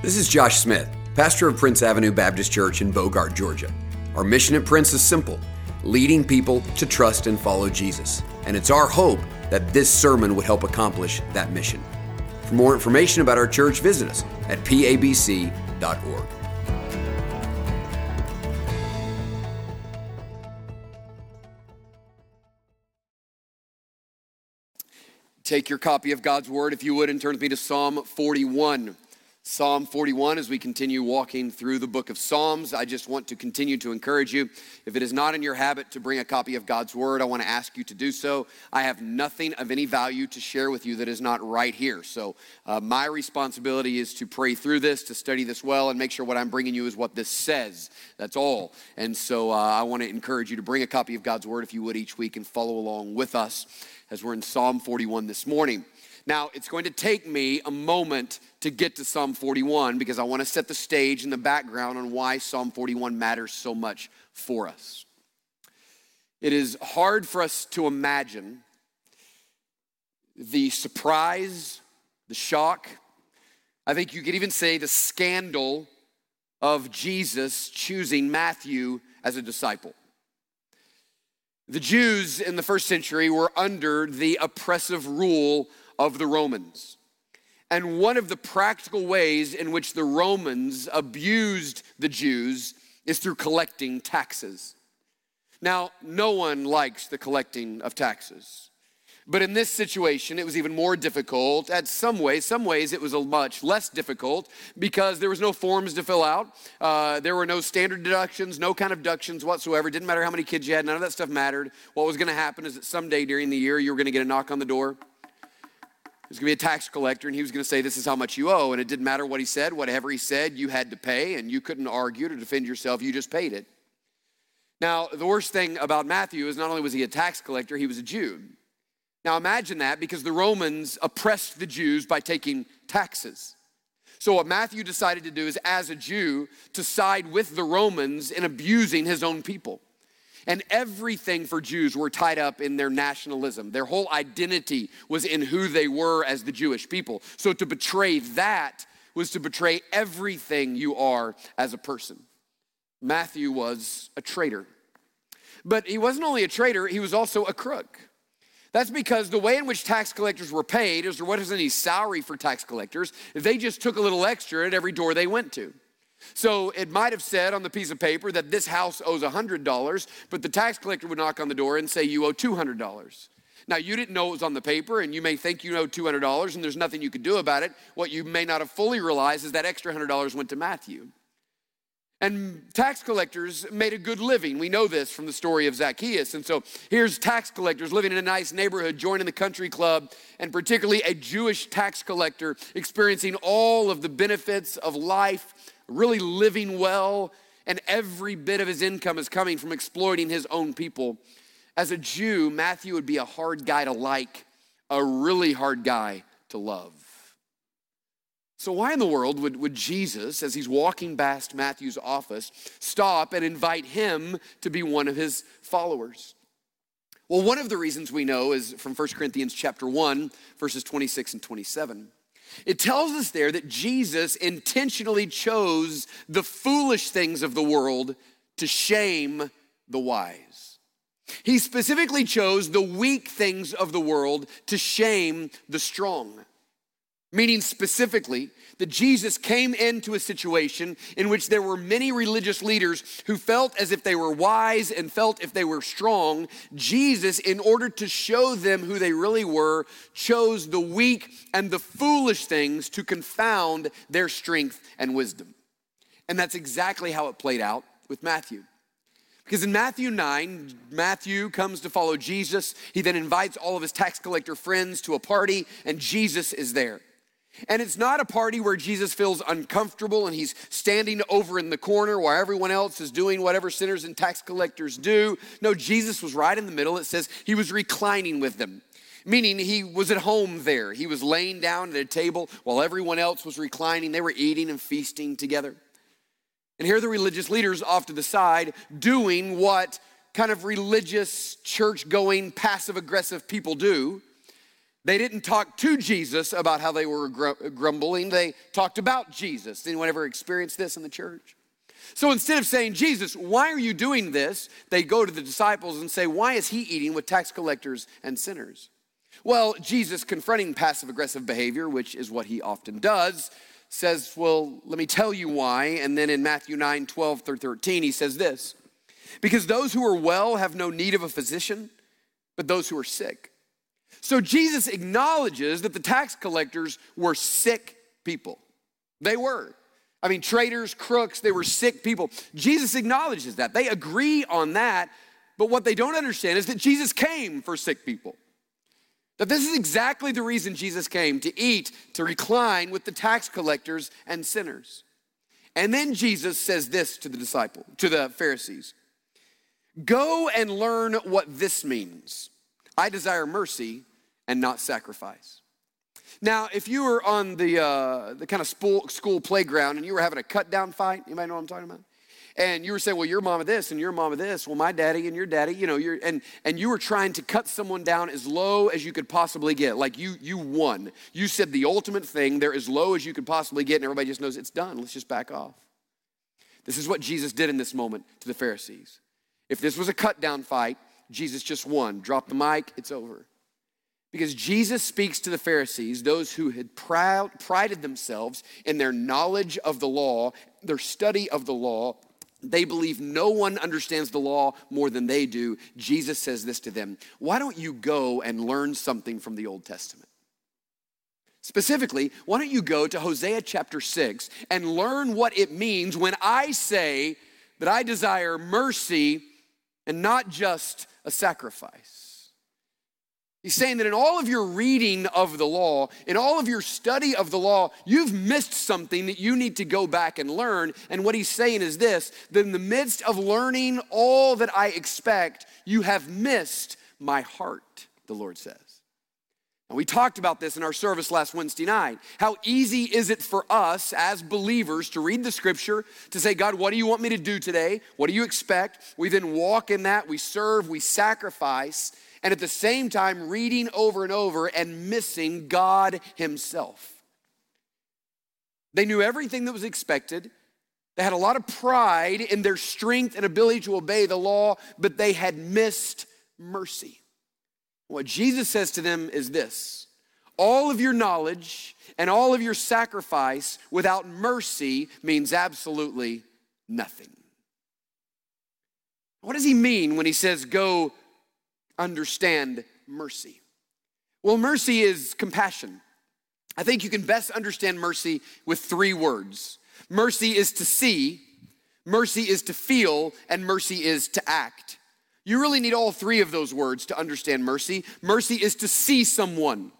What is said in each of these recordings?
This is Josh Smith, pastor of Prince Avenue Baptist Church in Bogart, Georgia. Our mission at Prince is simple leading people to trust and follow Jesus. And it's our hope that this sermon would help accomplish that mission. For more information about our church, visit us at pabc.org. Take your copy of God's Word, if you would, and turn with me to Psalm 41. Psalm 41, as we continue walking through the book of Psalms, I just want to continue to encourage you. If it is not in your habit to bring a copy of God's Word, I want to ask you to do so. I have nothing of any value to share with you that is not right here. So, uh, my responsibility is to pray through this, to study this well, and make sure what I'm bringing you is what this says. That's all. And so, uh, I want to encourage you to bring a copy of God's Word, if you would, each week and follow along with us as we're in Psalm 41 this morning. Now, it's going to take me a moment to get to Psalm 41 because I want to set the stage and the background on why Psalm 41 matters so much for us. It is hard for us to imagine the surprise, the shock, I think you could even say the scandal of Jesus choosing Matthew as a disciple. The Jews in the first century were under the oppressive rule of the Romans. And one of the practical ways in which the Romans abused the Jews is through collecting taxes. Now, no one likes the collecting of taxes. But in this situation, it was even more difficult. At some ways, some ways it was a much less difficult because there was no forms to fill out. Uh, there were no standard deductions, no kind of deductions whatsoever. It didn't matter how many kids you had. None of that stuff mattered. What was going to happen is that someday during the year, you were going to get a knock on the door was going to be a tax collector, and he was going to say, This is how much you owe. And it didn't matter what he said, whatever he said, you had to pay, and you couldn't argue to defend yourself, you just paid it. Now, the worst thing about Matthew is not only was he a tax collector, he was a Jew. Now, imagine that because the Romans oppressed the Jews by taking taxes. So, what Matthew decided to do is, as a Jew, to side with the Romans in abusing his own people. And everything for Jews were tied up in their nationalism. Their whole identity was in who they were as the Jewish people. So to betray that was to betray everything you are as a person. Matthew was a traitor. But he wasn't only a traitor, he was also a crook. That's because the way in which tax collectors were paid is there wasn't any salary for tax collectors. They just took a little extra at every door they went to. So it might have said on the piece of paper that this house owes $100, but the tax collector would knock on the door and say you owe $200. Now, you didn't know it was on the paper, and you may think you owe $200, and there's nothing you could do about it. What you may not have fully realized is that extra $100 went to Matthew. And tax collectors made a good living. We know this from the story of Zacchaeus. And so here's tax collectors living in a nice neighborhood, joining the country club, and particularly a Jewish tax collector experiencing all of the benefits of life really living well, and every bit of his income is coming from exploiting his own people. As a Jew, Matthew would be a hard guy to like, a really hard guy to love. So, why in the world would, would Jesus, as he's walking past Matthew's office, stop and invite him to be one of his followers? Well, one of the reasons we know is from 1 Corinthians chapter 1, verses 26 and 27. It tells us there that Jesus intentionally chose the foolish things of the world to shame the wise. He specifically chose the weak things of the world to shame the strong. Meaning, specifically, that Jesus came into a situation in which there were many religious leaders who felt as if they were wise and felt if they were strong. Jesus, in order to show them who they really were, chose the weak and the foolish things to confound their strength and wisdom. And that's exactly how it played out with Matthew. Because in Matthew 9, Matthew comes to follow Jesus. He then invites all of his tax collector friends to a party, and Jesus is there. And it's not a party where Jesus feels uncomfortable and he's standing over in the corner while everyone else is doing whatever sinners and tax collectors do. No, Jesus was right in the middle. It says he was reclining with them, meaning he was at home there. He was laying down at a table while everyone else was reclining. They were eating and feasting together. And here are the religious leaders off to the side doing what kind of religious, church going, passive aggressive people do They didn't talk to Jesus about how they were grumbling. They talked about Jesus. Anyone ever experienced this in the church? So instead of saying, Jesus, why are you doing this? They go to the disciples and say, Why is he eating with tax collectors and sinners? Well, Jesus, confronting passive aggressive behavior, which is what he often does, says, Well, let me tell you why. And then in Matthew 9 12 through 13, he says this Because those who are well have no need of a physician, but those who are sick. So Jesus acknowledges that the tax collectors were sick people. They were. I mean, traitors, crooks, they were sick people. Jesus acknowledges that. They agree on that. But what they don't understand is that Jesus came for sick people. That this is exactly the reason Jesus came to eat, to recline with the tax collectors and sinners. And then Jesus says this to the disciple, to the Pharisees. Go and learn what this means. I desire mercy and not sacrifice. Now, if you were on the, uh, the kind of school, school playground and you were having a cut down fight, anybody know what I'm talking about? And you were saying, well, your of this and your of this. Well, my daddy and your daddy, you know, you're, and, and you were trying to cut someone down as low as you could possibly get. Like you, you won. You said the ultimate thing, they're as low as you could possibly get, and everybody just knows it's done. Let's just back off. This is what Jesus did in this moment to the Pharisees. If this was a cut down fight, Jesus just won. Drop the mic, it's over. Because Jesus speaks to the Pharisees, those who had prided themselves in their knowledge of the law, their study of the law. They believe no one understands the law more than they do. Jesus says this to them Why don't you go and learn something from the Old Testament? Specifically, why don't you go to Hosea chapter 6 and learn what it means when I say that I desire mercy and not just a sacrifice? He's saying that in all of your reading of the law, in all of your study of the law, you've missed something that you need to go back and learn. And what he's saying is this that in the midst of learning all that I expect, you have missed my heart, the Lord says. We talked about this in our service last Wednesday night. How easy is it for us as believers to read the scripture, to say, God, what do you want me to do today? What do you expect? We then walk in that, we serve, we sacrifice and at the same time reading over and over and missing God Himself. They knew everything that was expected. They had a lot of pride in their strength and ability to obey the law, but they had missed mercy. What Jesus says to them is this all of your knowledge and all of your sacrifice without mercy means absolutely nothing. What does he mean when he says, Go understand mercy? Well, mercy is compassion. I think you can best understand mercy with three words mercy is to see, mercy is to feel, and mercy is to act. You really need all three of those words to understand mercy. Mercy is to see someone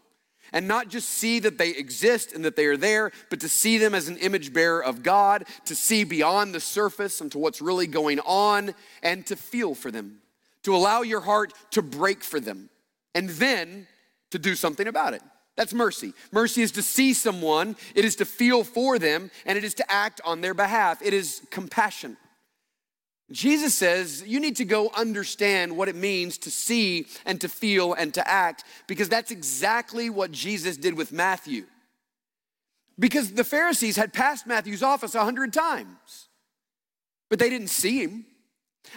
and not just see that they exist and that they are there, but to see them as an image bearer of God, to see beyond the surface and to what's really going on, and to feel for them to allow your heart to break for them, and then to do something about it. That's mercy. Mercy is to see someone, it is to feel for them, and it is to act on their behalf. It is compassion. Jesus says you need to go understand what it means to see and to feel and to act because that's exactly what Jesus did with Matthew. Because the Pharisees had passed Matthew's office a hundred times, but they didn't see him.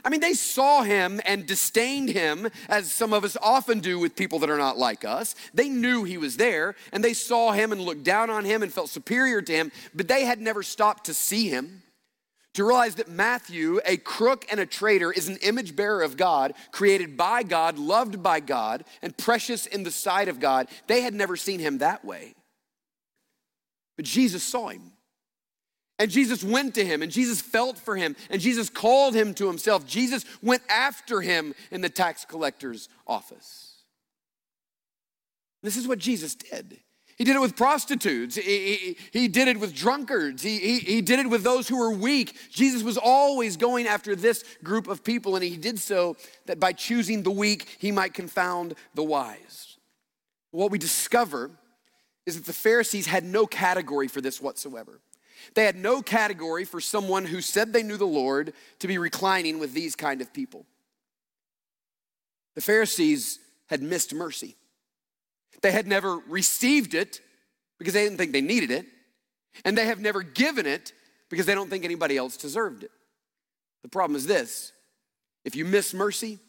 I mean, they saw him and disdained him, as some of us often do with people that are not like us. They knew he was there, and they saw him and looked down on him and felt superior to him, but they had never stopped to see him. To realize that Matthew, a crook and a traitor, is an image bearer of God, created by God, loved by God, and precious in the sight of God. They had never seen him that way. But Jesus saw him. And Jesus went to him and Jesus felt for him and Jesus called him to himself. Jesus went after him in the tax collector's office. This is what Jesus did. He did it with prostitutes. He, he, he did it with drunkards. He, he, he did it with those who were weak. Jesus was always going after this group of people, and he did so that by choosing the weak, he might confound the wise. What we discover is that the Pharisees had no category for this whatsoever. They had no category for someone who said they knew the Lord to be reclining with these kind of people. The Pharisees had missed mercy. They had never received it because they didn't think they needed it. And they have never given it because they don't think anybody else deserved it. The problem is this if you miss mercy,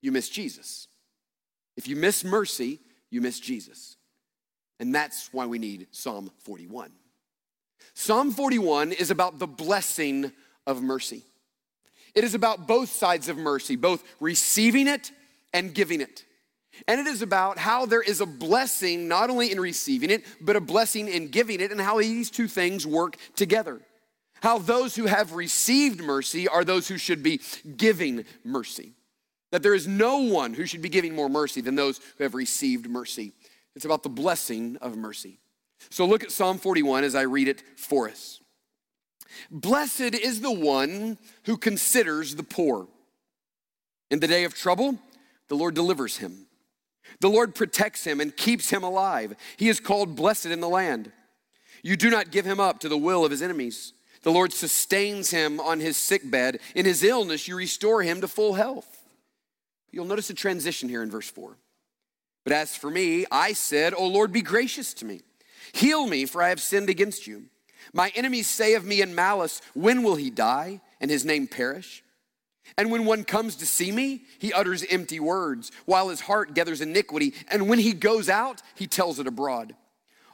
you miss Jesus. If you miss mercy, you miss Jesus. And that's why we need Psalm 41. Psalm 41 is about the blessing of mercy. It is about both sides of mercy, both receiving it and giving it. And it is about how there is a blessing not only in receiving it, but a blessing in giving it, and how these two things work together. How those who have received mercy are those who should be giving mercy. That there is no one who should be giving more mercy than those who have received mercy. It's about the blessing of mercy. So look at Psalm 41 as I read it for us. Blessed is the one who considers the poor. In the day of trouble, the Lord delivers him. The Lord protects him and keeps him alive. He is called blessed in the land. You do not give him up to the will of his enemies. The Lord sustains him on his sick bed. In his illness, you restore him to full health. You'll notice a transition here in verse 4. But as for me, I said, O Lord, be gracious to me. Heal me, for I have sinned against you. My enemies say of me in malice, When will he die and his name perish? And when one comes to see me, he utters empty words, while his heart gathers iniquity. And when he goes out, he tells it abroad.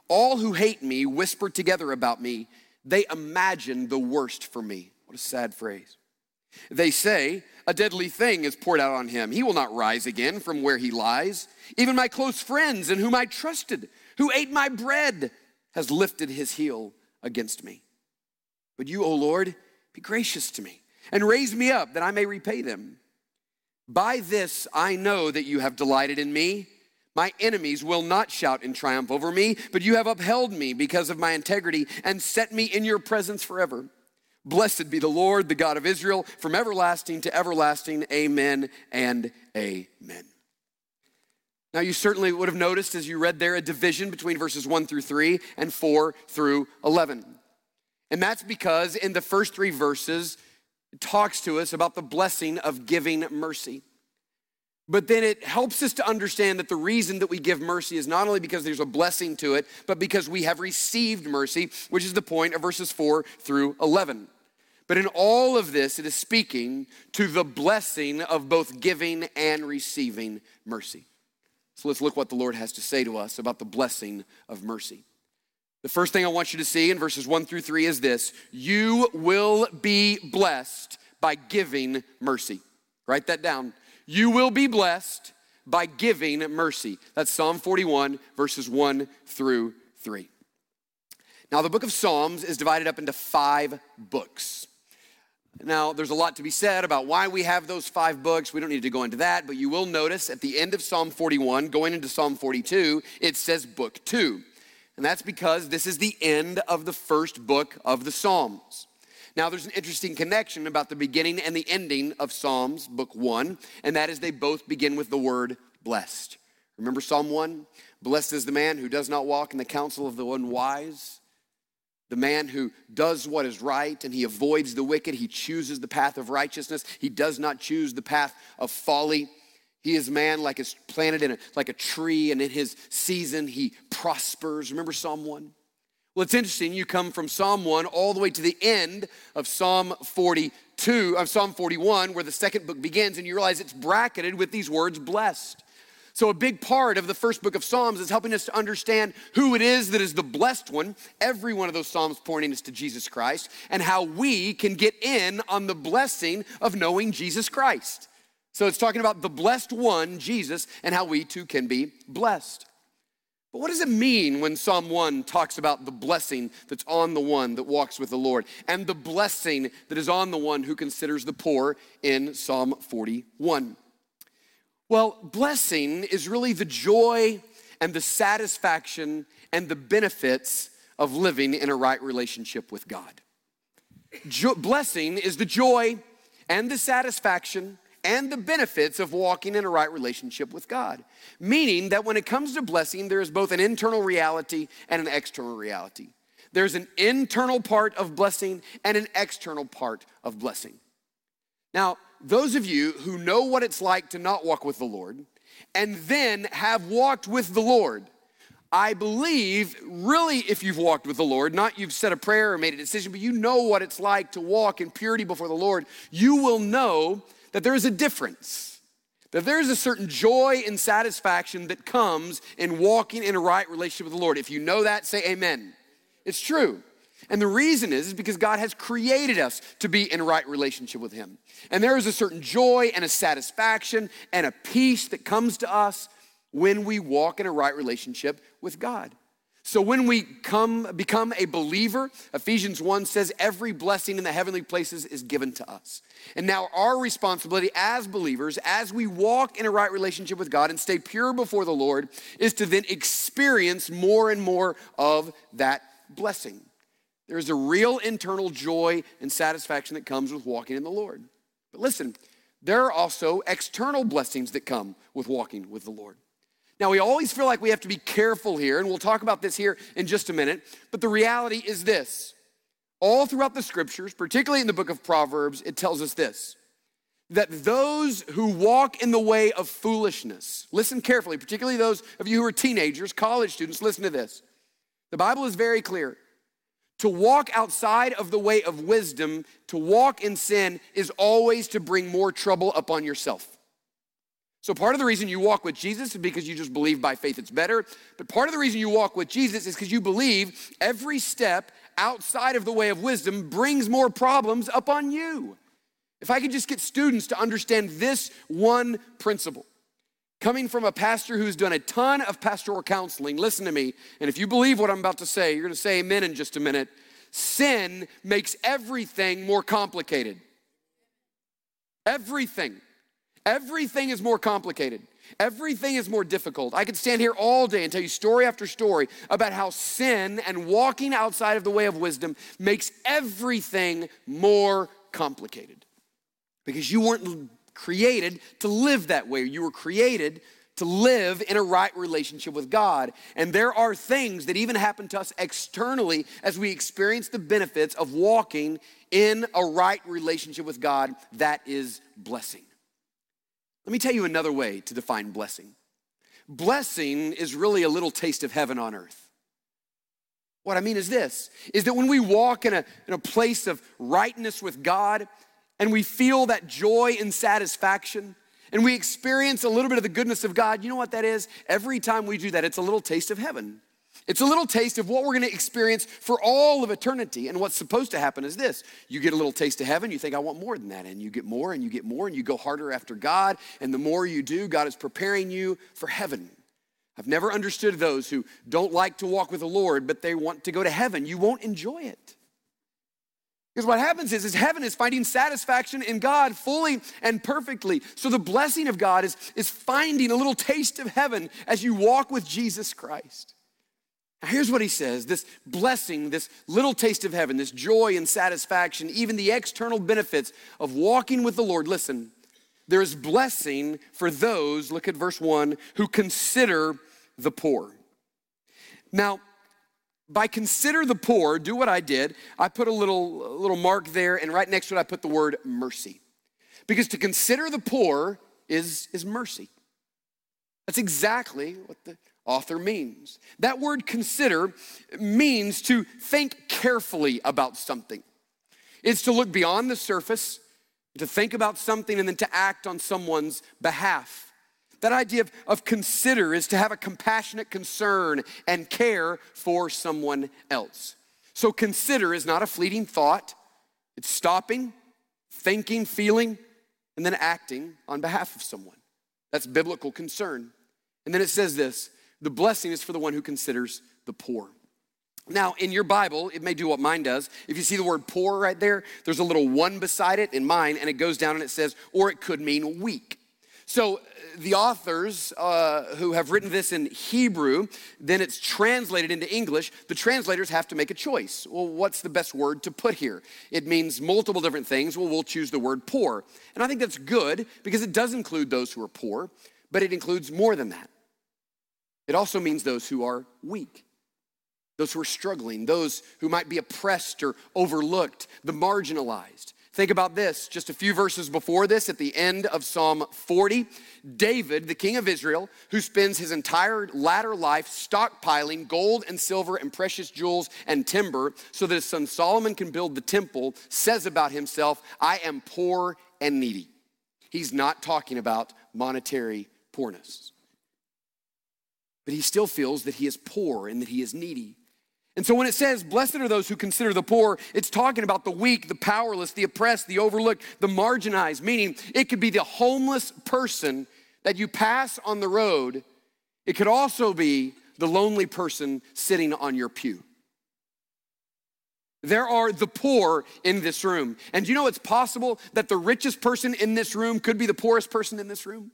All who hate me whisper together about me. They imagine the worst for me. What a sad phrase. They say, A deadly thing is poured out on him. He will not rise again from where he lies. Even my close friends in whom I trusted, who ate my bread, has lifted his heel against me. But you, O Lord, be gracious to me and raise me up that I may repay them. By this I know that you have delighted in me. My enemies will not shout in triumph over me, but you have upheld me because of my integrity and set me in your presence forever. Blessed be the Lord, the God of Israel, from everlasting to everlasting. Amen and amen. Now, you certainly would have noticed as you read there a division between verses 1 through 3 and 4 through 11. And that's because in the first three verses, talks to us about the blessing of giving mercy. But then it helps us to understand that the reason that we give mercy is not only because there's a blessing to it, but because we have received mercy, which is the point of verses 4 through 11. But in all of this, it is speaking to the blessing of both giving and receiving mercy. So let's look what the Lord has to say to us about the blessing of mercy. The first thing I want you to see in verses one through three is this you will be blessed by giving mercy. Write that down. You will be blessed by giving mercy. That's Psalm 41, verses 1 through 3. Now, the book of Psalms is divided up into five books. Now, there's a lot to be said about why we have those five books. We don't need to go into that, but you will notice at the end of Psalm 41, going into Psalm 42, it says book two. And that's because this is the end of the first book of the Psalms. Now, there's an interesting connection about the beginning and the ending of Psalms, book one, and that is they both begin with the word blessed. Remember Psalm 1? Blessed is the man who does not walk in the counsel of the unwise, the man who does what is right and he avoids the wicked. He chooses the path of righteousness. He does not choose the path of folly. He is man like is planted in a, like a tree, and in his season he prospers. Remember Psalm 1? Well, it's interesting. You come from Psalm 1 all the way to the end of Psalm 42, of Psalm 41, where the second book begins, and you realize it's bracketed with these words blessed. So, a big part of the first book of Psalms is helping us to understand who it is that is the blessed one. Every one of those Psalms pointing us to Jesus Christ, and how we can get in on the blessing of knowing Jesus Christ. So it's talking about the blessed one, Jesus, and how we too can be blessed. But what does it mean when Psalm 1 talks about the blessing that's on the one that walks with the Lord and the blessing that is on the one who considers the poor in Psalm 41? Well, blessing is really the joy and the satisfaction and the benefits of living in a right relationship with God. Jo- blessing is the joy and the satisfaction and the benefits of walking in a right relationship with God. Meaning that when it comes to blessing, there is both an internal reality and an external reality. There's an internal part of blessing and an external part of blessing. Now, those of you who know what it's like to not walk with the Lord and then have walked with the Lord. I believe, really, if you've walked with the Lord, not you've said a prayer or made a decision, but you know what it's like to walk in purity before the Lord, you will know that there is a difference. That there is a certain joy and satisfaction that comes in walking in a right relationship with the Lord. If you know that, say amen. It's true. And the reason is, is because God has created us to be in right relationship with Him. And there is a certain joy and a satisfaction and a peace that comes to us when we walk in a right relationship with God. So when we come become a believer, Ephesians 1 says every blessing in the heavenly places is given to us. And now our responsibility as believers as we walk in a right relationship with God and stay pure before the Lord is to then experience more and more of that blessing. There is a real internal joy and satisfaction that comes with walking in the Lord. But listen, there are also external blessings that come with walking with the Lord. Now, we always feel like we have to be careful here, and we'll talk about this here in just a minute. But the reality is this all throughout the scriptures, particularly in the book of Proverbs, it tells us this that those who walk in the way of foolishness, listen carefully, particularly those of you who are teenagers, college students, listen to this. The Bible is very clear. To walk outside of the way of wisdom, to walk in sin, is always to bring more trouble upon yourself. So, part of the reason you walk with Jesus is because you just believe by faith it's better. But part of the reason you walk with Jesus is because you believe every step outside of the way of wisdom brings more problems upon you. If I could just get students to understand this one principle, coming from a pastor who's done a ton of pastoral counseling, listen to me. And if you believe what I'm about to say, you're going to say amen in just a minute. Sin makes everything more complicated. Everything. Everything is more complicated. Everything is more difficult. I could stand here all day and tell you story after story about how sin and walking outside of the way of wisdom makes everything more complicated. Because you weren't created to live that way. You were created to live in a right relationship with God. And there are things that even happen to us externally as we experience the benefits of walking in a right relationship with God that is blessing. Let me tell you another way to define blessing. Blessing is really a little taste of heaven on earth. What I mean is this is that when we walk in a, in a place of rightness with God and we feel that joy and satisfaction and we experience a little bit of the goodness of God, you know what that is? Every time we do that, it's a little taste of heaven. It's a little taste of what we're going to experience for all of eternity. And what's supposed to happen is this you get a little taste of heaven, you think, I want more than that. And you get more and you get more and you go harder after God. And the more you do, God is preparing you for heaven. I've never understood those who don't like to walk with the Lord, but they want to go to heaven. You won't enjoy it. Because what happens is, is heaven is finding satisfaction in God fully and perfectly. So the blessing of God is, is finding a little taste of heaven as you walk with Jesus Christ. Now, here's what he says this blessing, this little taste of heaven, this joy and satisfaction, even the external benefits of walking with the Lord. Listen, there is blessing for those, look at verse 1, who consider the poor. Now, by consider the poor, do what I did. I put a little, little mark there, and right next to it, I put the word mercy. Because to consider the poor is, is mercy. That's exactly what the author means. That word consider means to think carefully about something. It's to look beyond the surface, to think about something, and then to act on someone's behalf. That idea of, of consider is to have a compassionate concern and care for someone else. So, consider is not a fleeting thought, it's stopping, thinking, feeling, and then acting on behalf of someone. That's biblical concern. And then it says this the blessing is for the one who considers the poor. Now, in your Bible, it may do what mine does. If you see the word poor right there, there's a little one beside it in mine, and it goes down and it says, or it could mean weak. So, the authors uh, who have written this in Hebrew, then it's translated into English. The translators have to make a choice. Well, what's the best word to put here? It means multiple different things. Well, we'll choose the word poor. And I think that's good because it does include those who are poor, but it includes more than that. It also means those who are weak, those who are struggling, those who might be oppressed or overlooked, the marginalized. Think about this. Just a few verses before this, at the end of Psalm 40, David, the king of Israel, who spends his entire latter life stockpiling gold and silver and precious jewels and timber so that his son Solomon can build the temple, says about himself, I am poor and needy. He's not talking about monetary poorness. He still feels that he is poor and that he is needy. And so when it says, Blessed are those who consider the poor, it's talking about the weak, the powerless, the oppressed, the overlooked, the marginalized, meaning it could be the homeless person that you pass on the road. It could also be the lonely person sitting on your pew. There are the poor in this room. And you know it's possible that the richest person in this room could be the poorest person in this room?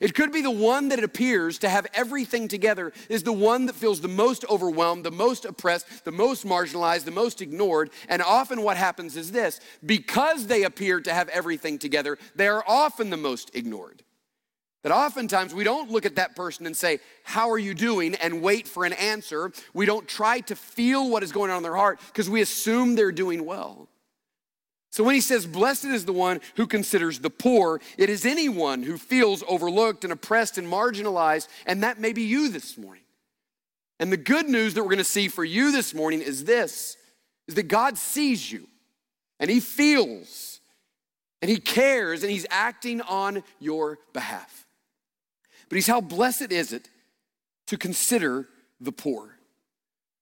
It could be the one that appears to have everything together is the one that feels the most overwhelmed, the most oppressed, the most marginalized, the most ignored. And often what happens is this because they appear to have everything together, they are often the most ignored. That oftentimes we don't look at that person and say, How are you doing? and wait for an answer. We don't try to feel what is going on in their heart because we assume they're doing well. So when he says, Blessed is the one who considers the poor, it is anyone who feels overlooked and oppressed and marginalized, and that may be you this morning. And the good news that we're gonna see for you this morning is this is that God sees you and he feels and he cares and he's acting on your behalf. But he's how blessed is it to consider the poor,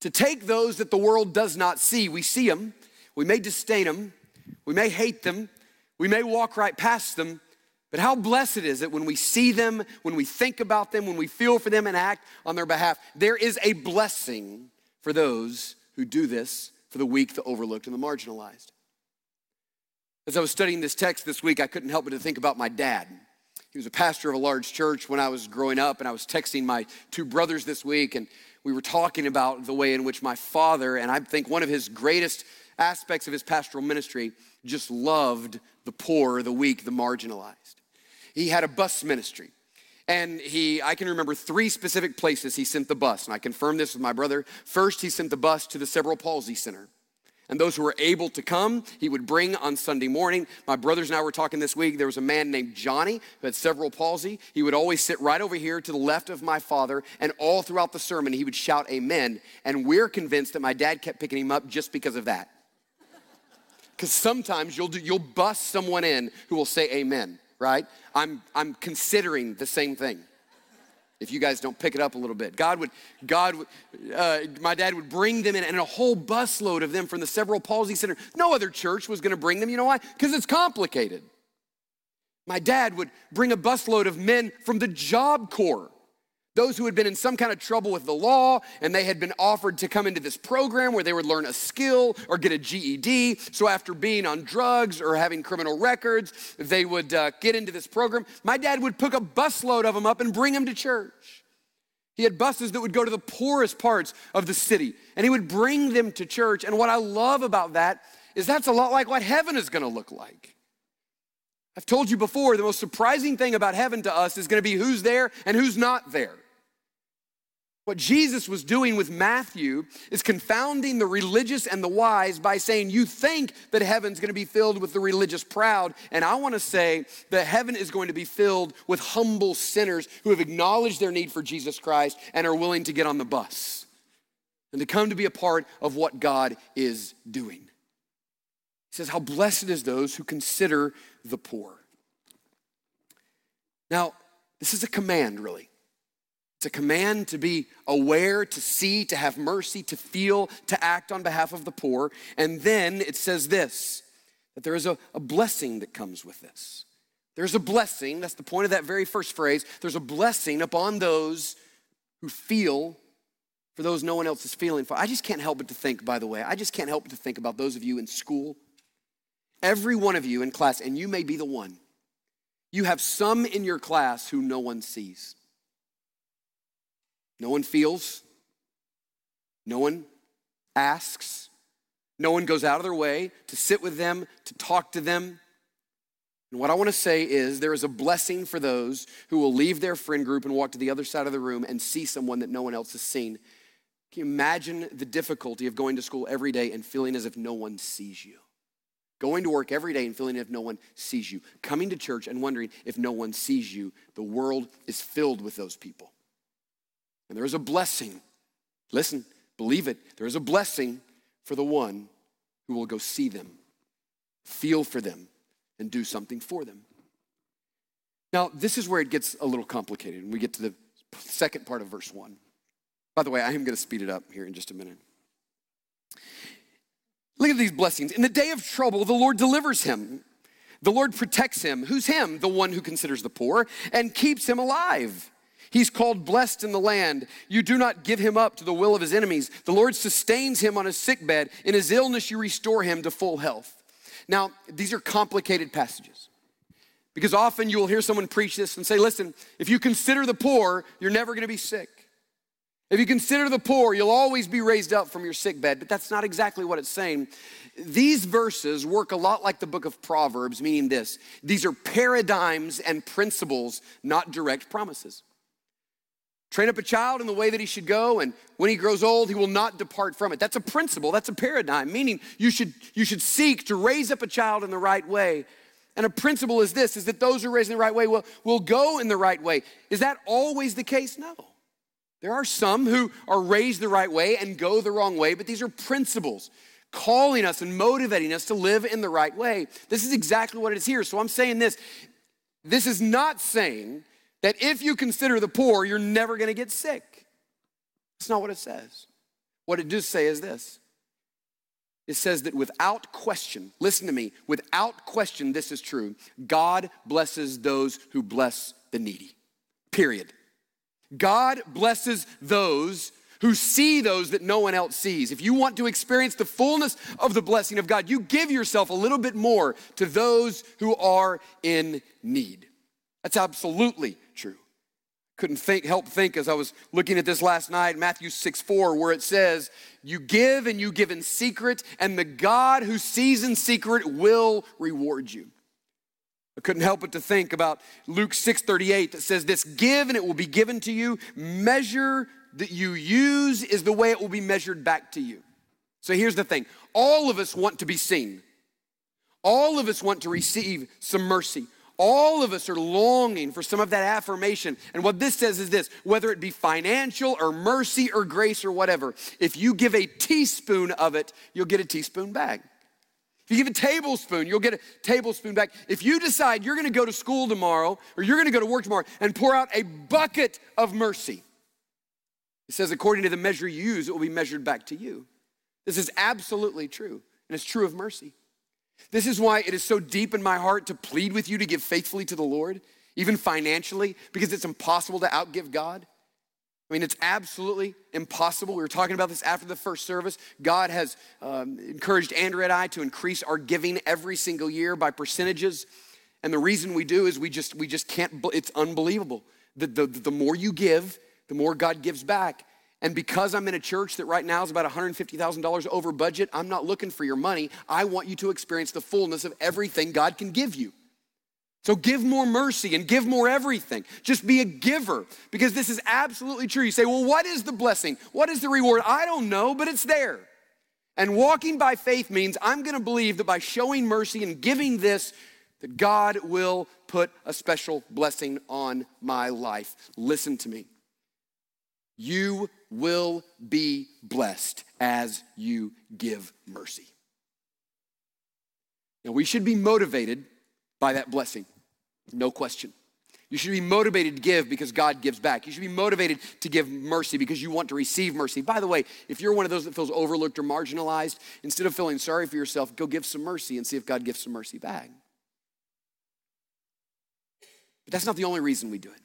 to take those that the world does not see. We see them, we may disdain them, we may hate them, we may walk right past them, but how blessed is it when we see them, when we think about them, when we feel for them and act on their behalf? There is a blessing for those who do this for the weak, the overlooked, and the marginalized. As I was studying this text this week, I couldn't help but to think about my dad. He was a pastor of a large church when I was growing up, and I was texting my two brothers this week, and we were talking about the way in which my father, and I think one of his greatest aspects of his pastoral ministry just loved the poor, the weak, the marginalized. He had a bus ministry. And he, I can remember three specific places he sent the bus, and I confirmed this with my brother. First, he sent the bus to the Cerebral Palsy Center. And those who were able to come, he would bring on Sunday morning. My brothers and I were talking this week. There was a man named Johnny who had cerebral palsy. He would always sit right over here to the left of my father, and all throughout the sermon, he would shout amen. And we're convinced that my dad kept picking him up just because of that. Because sometimes you'll, do, you'll bust someone in who will say amen, right? I'm, I'm considering the same thing. If you guys don't pick it up a little bit, God would, God, would, uh, my dad would bring them in, and a whole busload of them from the Cerebral Palsy Center. No other church was going to bring them. You know why? Because it's complicated. My dad would bring a busload of men from the Job Corps those who had been in some kind of trouble with the law and they had been offered to come into this program where they would learn a skill or get a GED. So, after being on drugs or having criminal records, they would uh, get into this program. My dad would pick a busload of them up and bring them to church. He had buses that would go to the poorest parts of the city and he would bring them to church. And what I love about that is that's a lot like what heaven is going to look like. I've told you before, the most surprising thing about heaven to us is going to be who's there and who's not there. What Jesus was doing with Matthew is confounding the religious and the wise by saying, You think that heaven's gonna be filled with the religious proud. And I wanna say that heaven is going to be filled with humble sinners who have acknowledged their need for Jesus Christ and are willing to get on the bus and to come to be a part of what God is doing. He says, How blessed is those who consider the poor. Now, this is a command, really. It's a command to be aware, to see, to have mercy, to feel, to act on behalf of the poor. And then it says this that there is a, a blessing that comes with this. There's a blessing, that's the point of that very first phrase. There's a blessing upon those who feel for those no one else is feeling for. I just can't help but to think, by the way, I just can't help but to think about those of you in school. Every one of you in class, and you may be the one, you have some in your class who no one sees. No one feels, no one asks, no one goes out of their way to sit with them, to talk to them. And what I want to say is there is a blessing for those who will leave their friend group and walk to the other side of the room and see someone that no one else has seen. Can you imagine the difficulty of going to school every day and feeling as if no one sees you? Going to work every day and feeling as if no one sees you. Coming to church and wondering if no one sees you. The world is filled with those people. And there is a blessing. Listen, believe it. There is a blessing for the one who will go see them, feel for them, and do something for them. Now, this is where it gets a little complicated, and we get to the second part of verse 1. By the way, I am going to speed it up here in just a minute. Look at these blessings. In the day of trouble, the Lord delivers him. The Lord protects him. Who's him? The one who considers the poor and keeps him alive. He's called blessed in the land. You do not give him up to the will of his enemies. The Lord sustains him on his sickbed. In his illness, you restore him to full health. Now, these are complicated passages because often you will hear someone preach this and say, listen, if you consider the poor, you're never going to be sick. If you consider the poor, you'll always be raised up from your sick bed. But that's not exactly what it's saying. These verses work a lot like the book of Proverbs, meaning this these are paradigms and principles, not direct promises. Train up a child in the way that he should go, and when he grows old, he will not depart from it. That's a principle, that's a paradigm, meaning you should, you should seek to raise up a child in the right way. And a principle is this is that those who are raised in the right way will, will go in the right way. Is that always the case? No. There are some who are raised the right way and go the wrong way, but these are principles calling us and motivating us to live in the right way. This is exactly what it is here. So I'm saying this. This is not saying that if you consider the poor, you're never going to get sick. That's not what it says. What it does say is this it says that without question, listen to me, without question, this is true. God blesses those who bless the needy. Period. God blesses those who see those that no one else sees. If you want to experience the fullness of the blessing of God, you give yourself a little bit more to those who are in need. That's absolutely true. Couldn't think, help think as I was looking at this last night, Matthew 6 4, where it says, You give and you give in secret, and the God who sees in secret will reward you. I couldn't help but to think about Luke 6:38 that says this give and it will be given to you measure that you use is the way it will be measured back to you. So here's the thing. All of us want to be seen. All of us want to receive some mercy. All of us are longing for some of that affirmation. And what this says is this whether it be financial or mercy or grace or whatever, if you give a teaspoon of it, you'll get a teaspoon back. If you give a tablespoon, you'll get a tablespoon back. If you decide you're gonna go to school tomorrow or you're gonna go to work tomorrow and pour out a bucket of mercy, it says, according to the measure you use, it will be measured back to you. This is absolutely true, and it's true of mercy. This is why it is so deep in my heart to plead with you to give faithfully to the Lord, even financially, because it's impossible to outgive God. I mean, it's absolutely impossible. We were talking about this after the first service. God has um, encouraged Andrea and I to increase our giving every single year by percentages. And the reason we do is we just, we just can't, it's unbelievable. The, the, the more you give, the more God gives back. And because I'm in a church that right now is about $150,000 over budget, I'm not looking for your money. I want you to experience the fullness of everything God can give you. So give more mercy and give more everything. Just be a giver because this is absolutely true. You say, well, what is the blessing? What is the reward? I don't know, but it's there. And walking by faith means I'm going to believe that by showing mercy and giving this, that God will put a special blessing on my life. Listen to me. You will be blessed as you give mercy. Now, we should be motivated by that blessing. No question. You should be motivated to give because God gives back. You should be motivated to give mercy because you want to receive mercy. By the way, if you're one of those that feels overlooked or marginalized, instead of feeling sorry for yourself, go give some mercy and see if God gives some mercy back. But that's not the only reason we do it.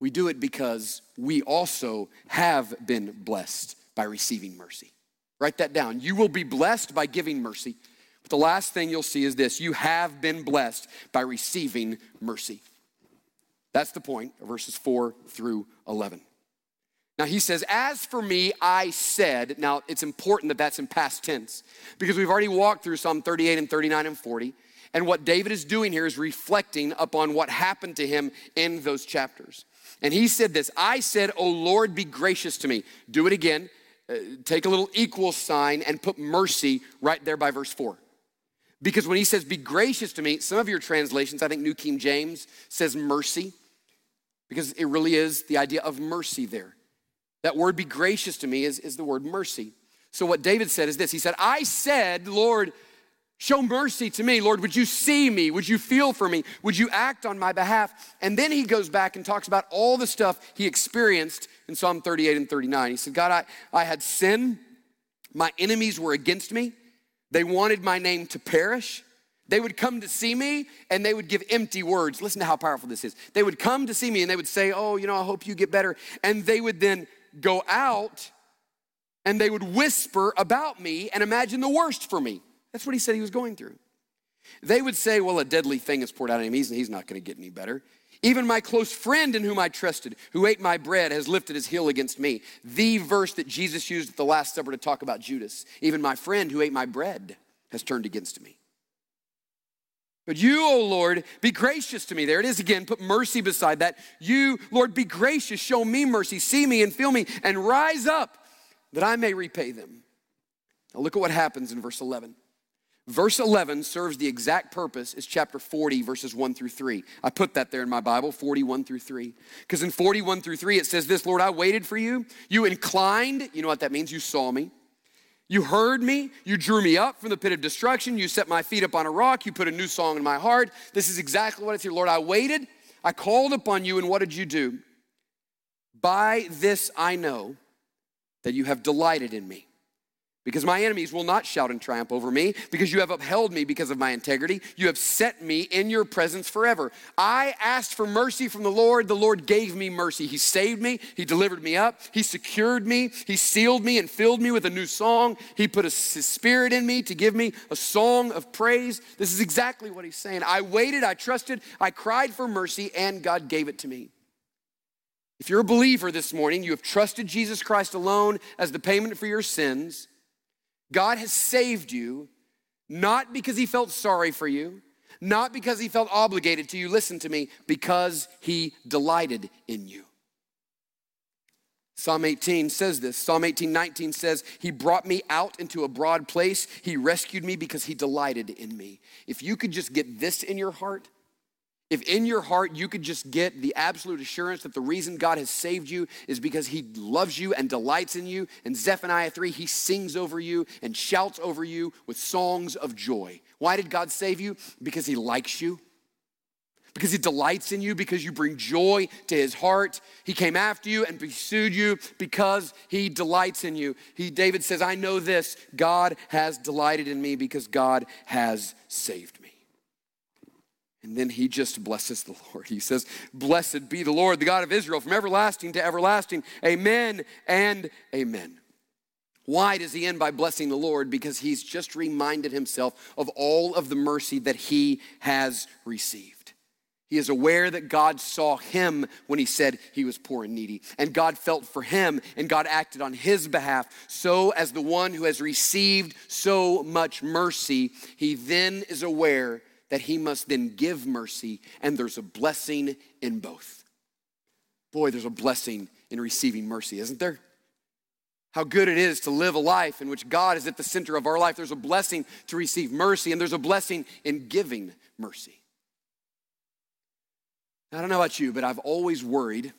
We do it because we also have been blessed by receiving mercy. Write that down. You will be blessed by giving mercy. But the last thing you'll see is this you have been blessed by receiving mercy. That's the point of verses 4 through 11. Now he says, As for me, I said. Now it's important that that's in past tense because we've already walked through Psalm 38 and 39 and 40. And what David is doing here is reflecting upon what happened to him in those chapters. And he said this I said, O Lord, be gracious to me. Do it again. Uh, take a little equal sign and put mercy right there by verse 4. Because when he says, Be gracious to me, some of your translations, I think New King James says mercy, because it really is the idea of mercy there. That word be gracious to me is, is the word mercy. So what David said is this He said, I said, Lord, show mercy to me. Lord, would you see me? Would you feel for me? Would you act on my behalf? And then he goes back and talks about all the stuff he experienced in Psalm 38 and 39. He said, God, I, I had sin. My enemies were against me. They wanted my name to perish. They would come to see me and they would give empty words. Listen to how powerful this is. They would come to see me and they would say, Oh, you know, I hope you get better. And they would then go out and they would whisper about me and imagine the worst for me. That's what he said he was going through. They would say, Well, a deadly thing is poured out on him. He's, he's not going to get any better. Even my close friend in whom I trusted, who ate my bread, has lifted his heel against me. The verse that Jesus used at the Last Supper to talk about Judas. Even my friend who ate my bread has turned against me. But you, O Lord, be gracious to me. There it is again. Put mercy beside that. You, Lord, be gracious. Show me mercy. See me and feel me and rise up that I may repay them. Now look at what happens in verse 11. Verse 11 serves the exact purpose as chapter 40, verses 1 through 3. I put that there in my Bible, 41 through 3. Because in 41 through 3, it says this Lord, I waited for you. You inclined, you know what that means? You saw me. You heard me. You drew me up from the pit of destruction. You set my feet up on a rock. You put a new song in my heart. This is exactly what it's here. Lord, I waited. I called upon you, and what did you do? By this I know that you have delighted in me because my enemies will not shout in triumph over me, because you have upheld me because of my integrity. You have set me in your presence forever. I asked for mercy from the Lord. The Lord gave me mercy. He saved me. He delivered me up. He secured me. He sealed me and filled me with a new song. He put a, his spirit in me to give me a song of praise. This is exactly what he's saying. I waited, I trusted, I cried for mercy, and God gave it to me. If you're a believer this morning, you have trusted Jesus Christ alone as the payment for your sins God has saved you not because he felt sorry for you, not because he felt obligated to you, listen to me, because he delighted in you. Psalm 18 says this. Psalm 18, 19 says, He brought me out into a broad place. He rescued me because He delighted in me. If you could just get this in your heart, if in your heart you could just get the absolute assurance that the reason God has saved you is because he loves you and delights in you, and Zephaniah 3, he sings over you and shouts over you with songs of joy. Why did God save you? Because he likes you. Because he delights in you, because you bring joy to his heart. He came after you and pursued you because he delights in you. He, David says, I know this God has delighted in me because God has saved me. And then he just blesses the Lord. He says, Blessed be the Lord, the God of Israel, from everlasting to everlasting. Amen and amen. Why does he end by blessing the Lord? Because he's just reminded himself of all of the mercy that he has received. He is aware that God saw him when he said he was poor and needy, and God felt for him, and God acted on his behalf. So, as the one who has received so much mercy, he then is aware that he must then give mercy, and there's a blessing in both. Boy, there's a blessing in receiving mercy, isn't there? How good it is to live a life in which God is at the center of our life. There's a blessing to receive mercy, and there's a blessing in giving mercy. I don't know about you, but I've always worried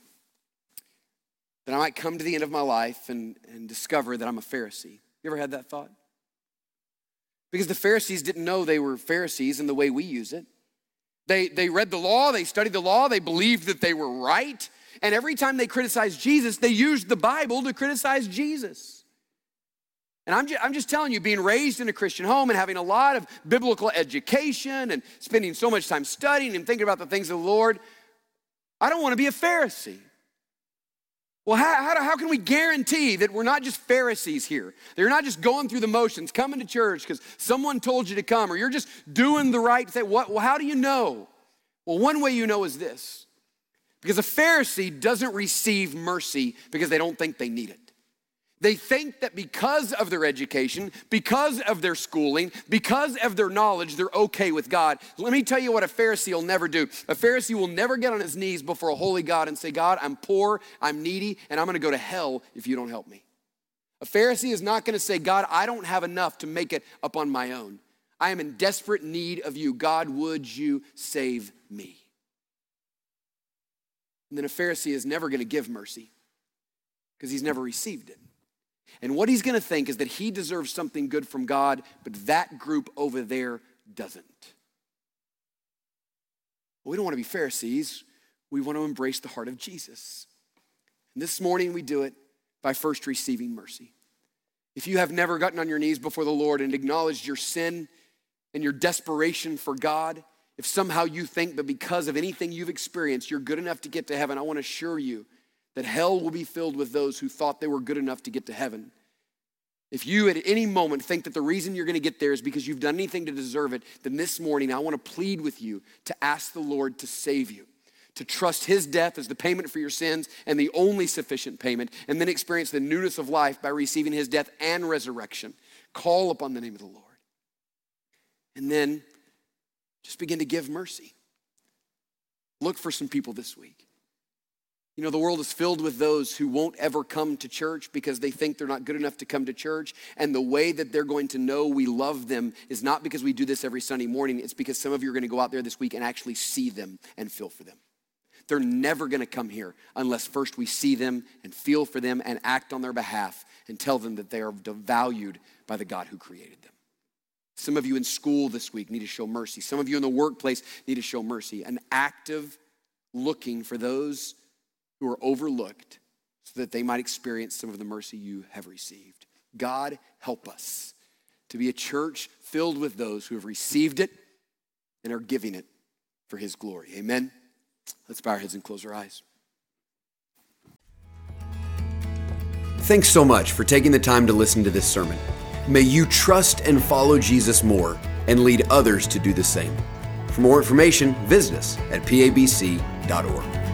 that I might come to the end of my life and, and discover that I'm a Pharisee. You ever had that thought? Because the Pharisees didn't know they were Pharisees in the way we use it. They, they read the law, they studied the law, they believed that they were right. And every time they criticized Jesus, they used the Bible to criticize Jesus. And I'm just, I'm just telling you, being raised in a Christian home and having a lot of biblical education and spending so much time studying and thinking about the things of the Lord, I don't want to be a Pharisee. Well, how, how, how, can we guarantee that we're not just Pharisees here? They're not just going through the motions, coming to church because someone told you to come, or you're just doing the right thing. What, well, how do you know? Well, one way you know is this because a Pharisee doesn't receive mercy because they don't think they need it. They think that because of their education, because of their schooling, because of their knowledge, they're okay with God. Let me tell you what a Pharisee will never do. A Pharisee will never get on his knees before a holy God and say, God, I'm poor, I'm needy, and I'm gonna go to hell if you don't help me. A Pharisee is not gonna say, God, I don't have enough to make it up on my own. I am in desperate need of you. God, would you save me? And then a Pharisee is never going to give mercy because he's never received it. And what he's going to think is that he deserves something good from God, but that group over there doesn't. Well, we don't want to be Pharisees. We want to embrace the heart of Jesus. And this morning we do it by first receiving mercy. If you have never gotten on your knees before the Lord and acknowledged your sin and your desperation for God, if somehow you think that because of anything you've experienced, you're good enough to get to heaven, I want to assure you that hell will be filled with those who thought they were good enough to get to heaven. If you at any moment think that the reason you're going to get there is because you've done anything to deserve it, then this morning I want to plead with you to ask the Lord to save you, to trust His death as the payment for your sins and the only sufficient payment, and then experience the newness of life by receiving His death and resurrection. Call upon the name of the Lord. And then just begin to give mercy. Look for some people this week. You know, the world is filled with those who won't ever come to church because they think they're not good enough to come to church. And the way that they're going to know we love them is not because we do this every Sunday morning, it's because some of you are going to go out there this week and actually see them and feel for them. They're never going to come here unless first we see them and feel for them and act on their behalf and tell them that they are valued by the God who created them. Some of you in school this week need to show mercy. Some of you in the workplace need to show mercy. An active looking for those who are overlooked so that they might experience some of the mercy you have received. God, help us to be a church filled with those who have received it and are giving it for His glory. Amen. Let's bow our heads and close our eyes. Thanks so much for taking the time to listen to this sermon. May you trust and follow Jesus more and lead others to do the same. For more information, visit us at pabc.org.